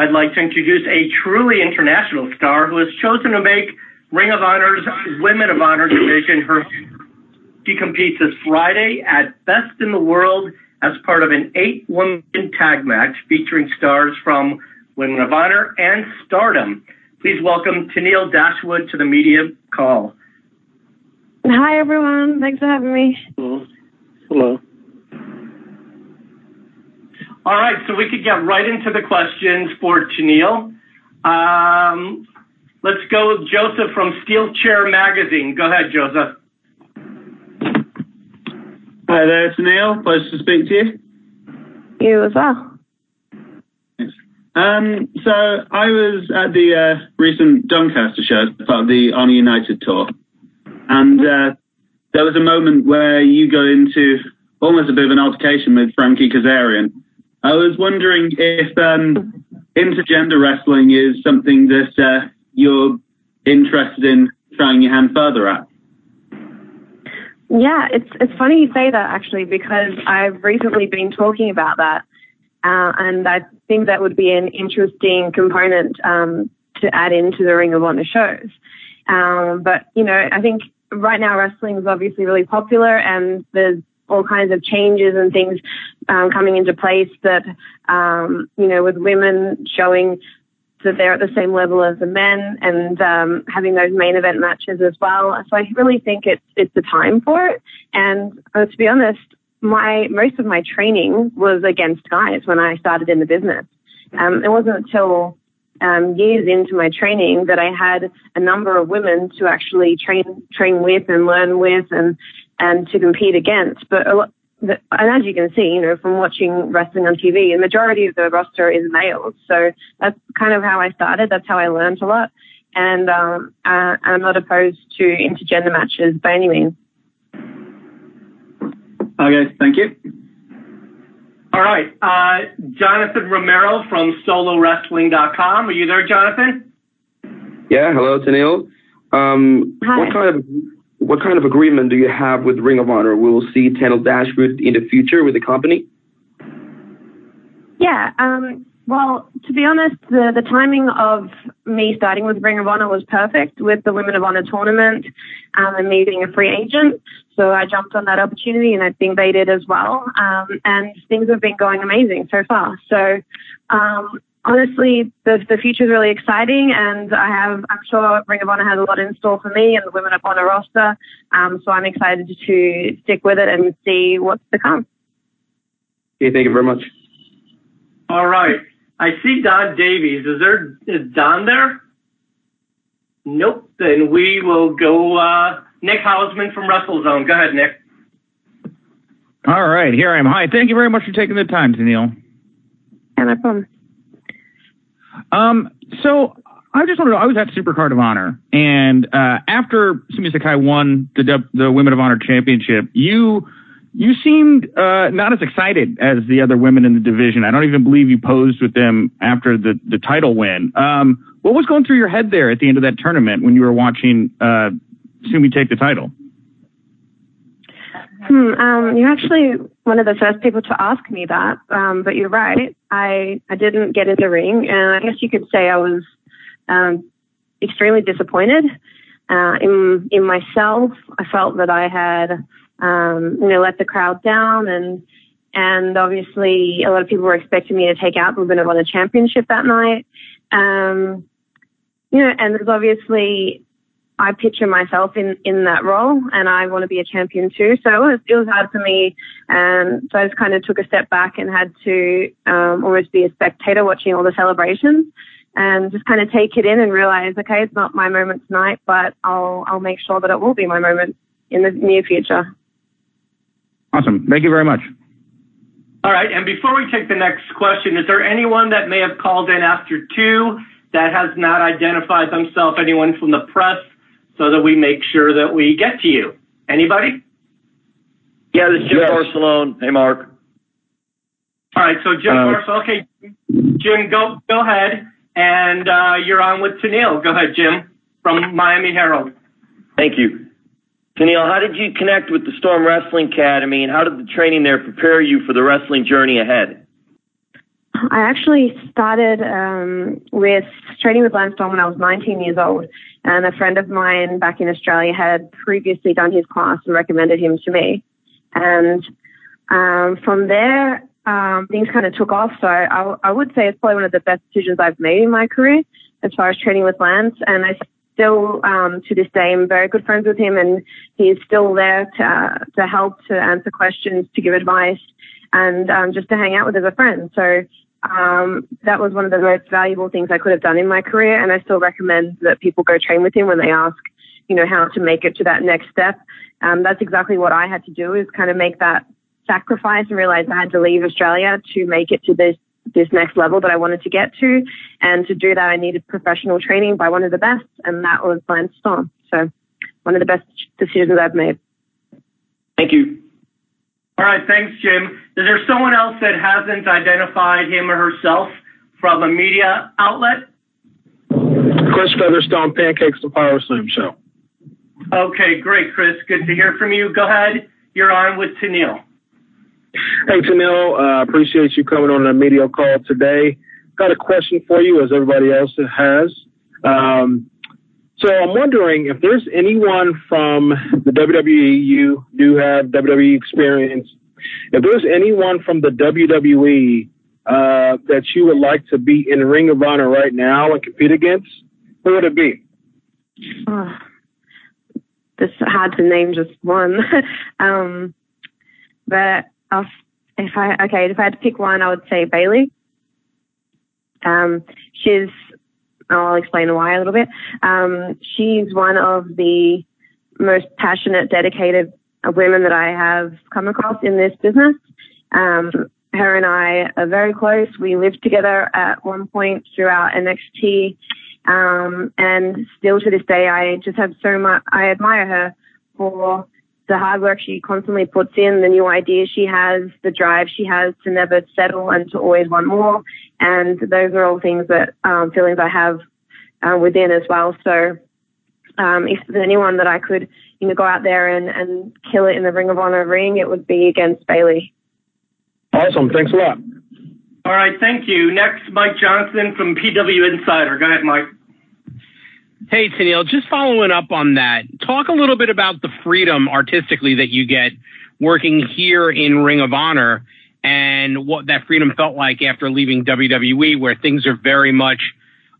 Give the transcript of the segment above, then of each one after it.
I'd like to introduce a truly international star who has chosen to make Ring of Honor's Women of Honor division her she competes this Friday at Best in the World as part of an eight-woman tag match featuring stars from Women of Honor and Stardom. Please welcome Tennille Dashwood to the media call. Hi, everyone. Thanks for having me. Hello. Hello. All right, so we could get right into the questions for Tennille. Um, let's go with Joseph from Steel Chair Magazine. Go ahead, Joseph. Hi there, Tennille. Pleasure to speak to you. You as well. Um, so I was at the uh, recent Doncaster show, part of the Honor United tour, and uh, there was a moment where you go into almost a bit of an altercation with Frankie Kazarian. I was wondering if um, intergender wrestling is something that uh, you're interested in trying your hand further at. Yeah, it's it's funny you say that actually because I've recently been talking about that, uh, and I think that would be an interesting component um, to add into the Ring of Honor shows. Um, but you know, I think right now wrestling is obviously really popular, and there's all kinds of changes and things um, coming into place that um, you know, with women showing that they're at the same level as the men and um, having those main event matches as well. So I really think it's it's the time for it. And uh, to be honest, my most of my training was against guys when I started in the business. Um, it wasn't until um, years into my training that I had a number of women to actually train train with and learn with and and to compete against. But a lot, and as you can see, you know, from watching wrestling on TV, the majority of the roster is males. So that's kind of how I started. That's how I learned a lot. And um, uh, I'm not opposed to intergender matches by any means. Okay, thank you. All right, uh, Jonathan Romero from SoloWrestling.com. Are you there, Jonathan? Yeah, hello, Tennille. Um, Hi. What kind of what kind of agreement do you have with Ring of Honor? Will see Tennille Dashwood in the future with the company? Yeah. Um, well, to be honest, the, the timing of me starting with Ring of Honor was perfect with the Women of Honor tournament um, and me being a free agent. So I jumped on that opportunity and I think they did as well. Um, and things have been going amazing so far. So um, honestly, the, the future is really exciting, and I have, I'm sure Ring of Honor has a lot in store for me and the Women of Honor roster. Um, so I'm excited to stick with it and see what's to come. Okay, thank you very much. All right. I see Don Davies. Is there is Don there? Nope. Then we will go uh, Nick Hausman from WrestleZone. Go ahead, Nick. All right, here I am. Hi, thank you very much for taking the time, Tennille. Yeah, no problem. Um, so I just want to know, I was at Supercard of Honor, and uh, after Sumi Sakai won the the Women of Honor Championship, you you seemed uh, not as excited as the other women in the division. I don't even believe you posed with them after the the title win. Um, what was going through your head there at the end of that tournament when you were watching uh, Sumi take the title? Hmm, um, you're actually one of the first people to ask me that, um, but you're right. I I didn't get in the ring, and I guess you could say I was um, extremely disappointed uh, in in myself. I felt that I had um, you know let the crowd down, and and obviously a lot of people were expecting me to take out the Women of Honor Championship that night. Um, you know, and there's obviously I picture myself in, in that role and I want to be a champion too. So it was, it was hard for me. And so I just kind of took a step back and had to um, almost be a spectator watching all the celebrations and just kind of take it in and realize, okay, it's not my moment tonight, but I'll, I'll make sure that it will be my moment in the near future. Awesome. Thank you very much. All right, and before we take the next question, is there anyone that may have called in after two that has not identified themselves? Anyone from the press? So that we make sure that we get to you. Anybody? Yeah, this is Jim yes. Varsallone. Hey, Mark. All right, so Jim uh, Varsallone. Okay, Jim, go go ahead, and uh, you're on with Tennille. Go ahead, Jim, from Miami Herald. Thank you. Tennille, how did you connect with the Storm Wrestling Academy, and how did the training there prepare you for the wrestling journey ahead? I actually started um, with training with Lance Storm when I was 19 years old, and a friend of mine back in Australia had previously done his class and recommended him to me. And um, from there, um, things kind of took off. So I, I would say it's probably one of the best decisions I've made in my career as far as training with Lance. And I still, um, to this day, am very good friends with him, and he is still there to uh, to help, to answer questions, to give advice, and um, just to hang out with as a friend. So um, that was one of the most valuable things I could have done in my career, and I still recommend that people go train with him when they ask, you know, how to make it to that next step. Um, that's exactly what I had to do is kind of make that sacrifice and realize I had to leave Australia to make it to this this next level that I wanted to get to. And to do that, I needed professional training by one of the best, and that was Lance Storm. So one of the best decisions I've made. Thank you. Right, thanks, Jim. Is there someone else that hasn't identified him or herself from a media outlet? Chris Featherstone, Pancakes and Power Slam Show. Okay, great, Chris. Good to hear from you. Go ahead. You're on with Tennille. Hey, Tennille, uh, appreciate you coming on the media call today. Got a question for you, as everybody else has. Um, so I'm wondering if there's anyone from the WWE, you do have WWE experience, if there's anyone from the WWE uh, that you would like to be in Ring of Honor right now and compete against, who would it be? Oh, it's hard to name just one. um, but I'll, if I okay, if I had to pick one, I would say Bayley. Um, she's I'll explain why a little bit. Um, she's one of the most passionate, dedicated women that I have come across in this business. Um, her and I are very close. We lived together at one point throughout NXT. Um, and still to this day, I just have so much, I admire her for the hard work she constantly puts in, the new ideas she has, the drive she has to never settle and to always want more. And those are all things that, um, feelings I have uh, within as well. So, um, if there's anyone that I could, you know, go out there and, and kill it in the Ring of Honor ring, it would be against Bayley. Awesome. Thanks a lot. All right, thank you. Next, Mike Johnson from PW Insider. Go ahead, Mike. Hey, Tennille, just following up on that, talk a little bit about the freedom artistically that you get working here in Ring of Honor and what that freedom felt like after leaving WWE, where things are very much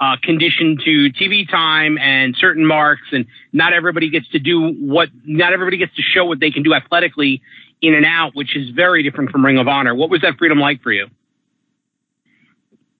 uh, conditioned to TV time and certain marks, and not everybody gets to do what, not everybody gets to show what they can do athletically in and out, which is very different from Ring of Honor. What was that freedom like for you?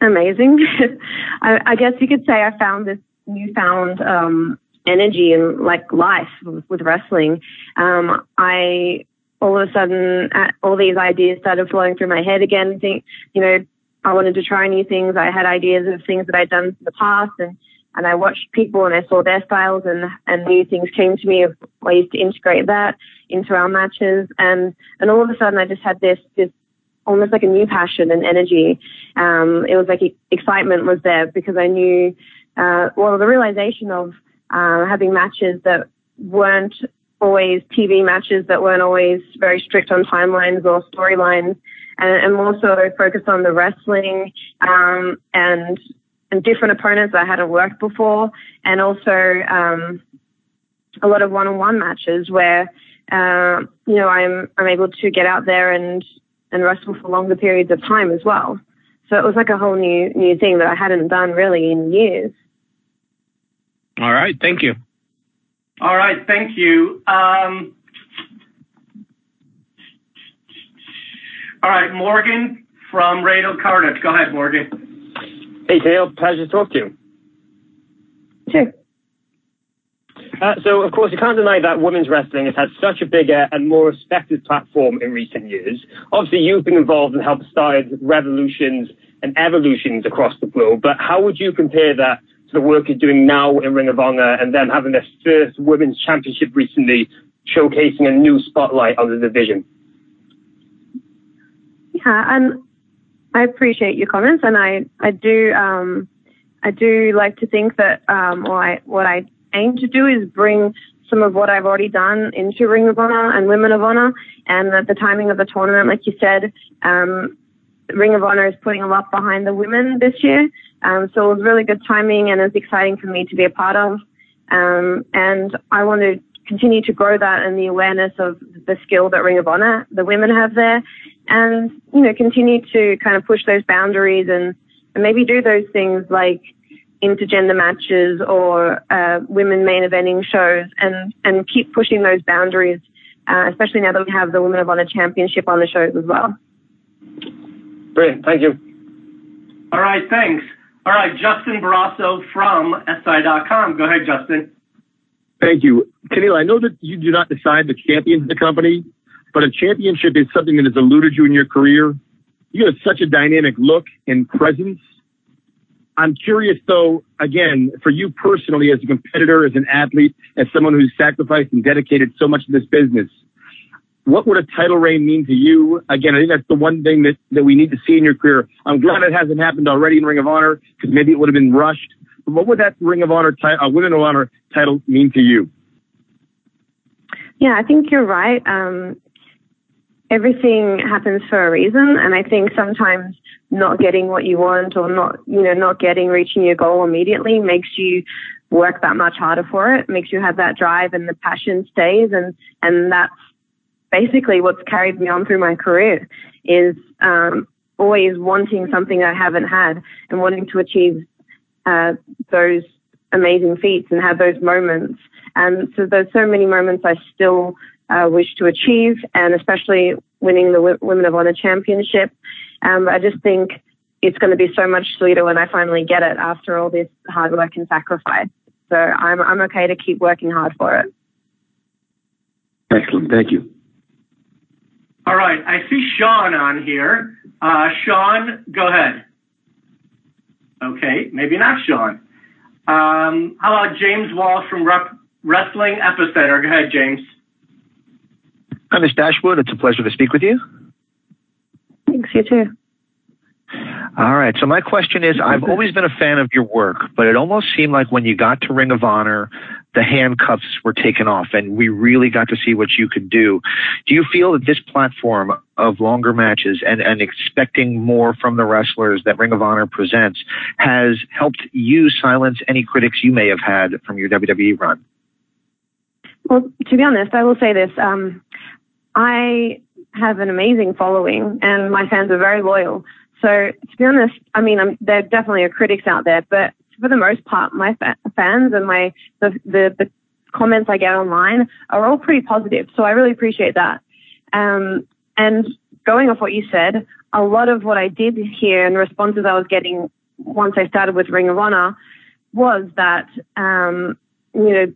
Amazing. I, I guess you could say I found this newfound um, energy and like life with, wrestling. Um, I all of a sudden uh, all these ideas started flowing through my head again. Think, you know, I wanted to try new things. I had ideas of things that I'd done in the past, and and I watched people and I saw their styles, and and new things came to me of ways to integrate that into our matches, and and all of a sudden I just had this this almost like a new passion and energy. Um, it was like excitement was there because I knew uh, well, the realization of uh, having matches that weren't always TV matches that weren't always very strict on timelines or storylines, and, and more so focused on the wrestling um, and and different opponents I hadn't worked before, and also um, a lot of one-on-one matches where uh, you know I'm I'm able to get out there and and wrestle for longer periods of time as well. So it was like a whole new new thing that I hadn't done really in years. All right. Thank you. All right. Thank you. Um, all right. Morgan from Radio Cardiff. Go ahead, Morgan. Hey, Dale. Pleasure to talk to you. Sure. Uh, so, of course, you can't deny that women's wrestling has had such a bigger and more respected platform in recent years. Obviously, you've been involved and helped start revolutions and evolutions across the globe, but how would you compare that the work you're doing now in Ring of Honor and them having their first women's championship recently, showcasing a new spotlight on the division. Yeah, and I appreciate your comments, and I I do um, I do like to think that um, or I, what I aim to do is bring some of what I've already done into Ring of Honor and Women of Honor, and at the timing of the tournament, like you said, um, Ring of Honor is putting a lot behind the women this year. Um, so it was really good timing and it was exciting for me to be a part of. Um, and I want to continue to grow that and the awareness of the skill that Ring of Honor, the women have there, and you know continue to kind of push those boundaries and, and maybe do those things like intergender matches or uh, women main eventing shows and and keep pushing those boundaries, uh, especially now that we have the Women of Honor Championship on the shows as well. Brilliant, thank you. All right, thanks. All right, Justin Barrasso from SI.com. Go ahead, Justin. Thank you. Tennille, I know that you do not decide the champions of the company, but a championship is something that has eluded you in your career. You have such a dynamic look and presence. I'm curious though, again, for you personally as a competitor, as an athlete, as someone who's sacrificed and dedicated so much to this business, what would a title reign mean to you? Again, I think that's the one thing that, that we need to see in your career. I'm glad it hasn't happened already in Ring of Honor because maybe it would have been rushed. But what would that Ring of Honor title, uh, Women of Honor title mean to you? Yeah, I think you're right. Um, everything happens for a reason, and I think sometimes not getting what you want or not, you know, not getting reaching your goal immediately makes you work that much harder for it. Makes you have that drive and the passion stays, and and that's basically what's carried me on through my career. Is um, always wanting something I haven't had and wanting to achieve uh, those amazing feats and have those moments. And so there's so many moments I still uh, wish to achieve, and especially winning the w- Women of Honor Championship. Um, I just think it's going to be so much sweeter when I finally get it after all this hard work and sacrifice. So I'm I'm okay to keep working hard for it. Excellent, thank you. All right, I see Sean on here. Uh, Sean, go ahead. Okay, maybe not Sean. Um, how about James Walsh from Rep- Wrestling Epicenter? Go ahead, James. Hi, Ms. Dashwood. It's a pleasure to speak with you. Thanks, you too. All right. So my question is, I've always been a fan of your work, but it almost seemed like when you got to Ring of Honor, the handcuffs were taken off and we really got to see what you could do. Do you feel that this platform of longer matches and, and expecting more from the wrestlers that Ring of Honor presents has helped you silence any critics you may have had from your WWE run? Well, to be honest, I will say this. Um, I have an amazing following and my fans are very loyal. So to be honest, I mean, I'm, there definitely are critics out there, but for the most part, my fa- fans and my the, the, the comments I get online are all pretty positive. So I really appreciate that. Um, and going off what you said, a lot of what I did hear and responses I was getting once I started with Ring of Honor was that um, you know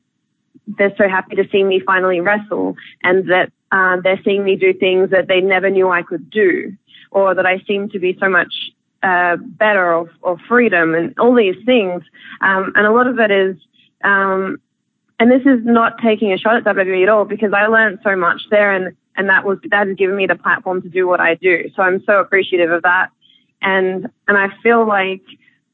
they're so happy to see me finally wrestle and that uh, they're seeing me do things that they never knew I could do or that I seem to be so much uh, better or, or, freedom and all these things. Um, and a lot of it is, um, and this is not taking a shot at WWE at all because I learned so much there and, and that was, that has given me the platform to do what I do. So I'm so appreciative of that. And, and I feel like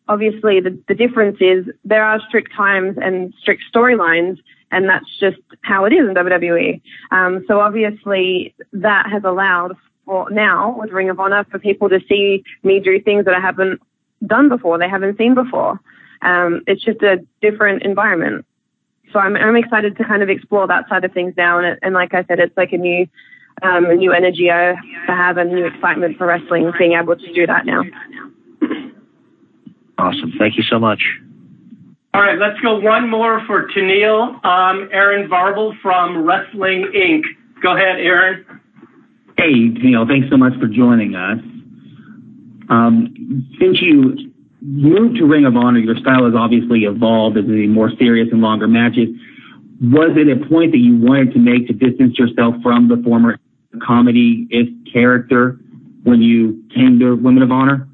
obviously the, the difference is there are strict times and strict storylines and that's just how it is in WWE. Um, so obviously that has allowed for now with Ring of Honor for people to see me do things that I haven't done before, they haven't seen before. Um, it's just a different environment. So I'm, I'm excited to kind of explore that side of things now. And, it, and like I said, it's like a new, um, a new energy I to have a new excitement for wrestling, being able to do that now. Awesome. Thank you so much. All right, let's go one more for Tennille. Um, Aaron Varble from Wrestling Inc. Go ahead, Aaron. Hey, Tennille, thanks so much for joining us. Um, since you moved to Ring of Honor, your style has obviously evolved into the more serious and longer matches. Was it a point that you wanted to make to distance yourself from the former comedy-ish character when you came to Women of Honor?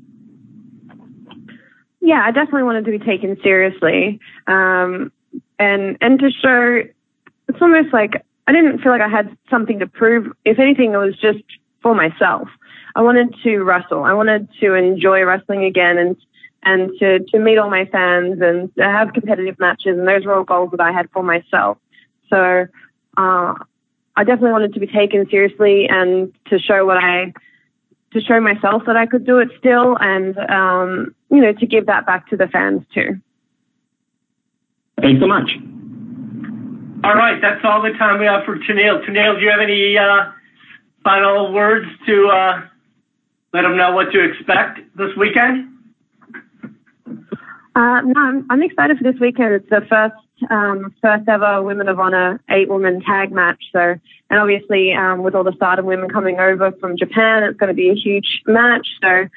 yeah, I definitely wanted to be taken seriously. Um, and, and to show, it's almost like I didn't feel like I had something to prove. If anything, it was just for myself. I wanted to wrestle. I wanted to enjoy wrestling again and, and to, to meet all my fans and to have competitive matches. And those were all goals that I had for myself. So, uh, I definitely wanted to be taken seriously and to show what I to show myself that I could do it still, and um, you know, to give that back to the fans too. Thanks so much. All right, that's all the time we have for Tennille. Tennille, do you have any uh, final words to uh, let them know what to expect this weekend? Uh, no, I'm, I'm excited for this weekend. It's the first um, first ever Women of Honor eight woman tag match. So, and obviously um, with all the Stardom women coming over from Japan, it's going to be a huge match. So,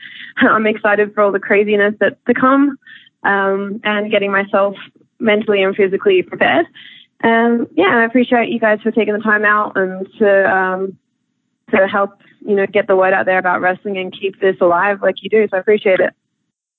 I'm excited for all the craziness that's to come um, and getting myself mentally and physically prepared. And yeah, I appreciate you guys for taking the time out and to um, to help you know get the word out there about wrestling and keep this alive like you do. So I appreciate it.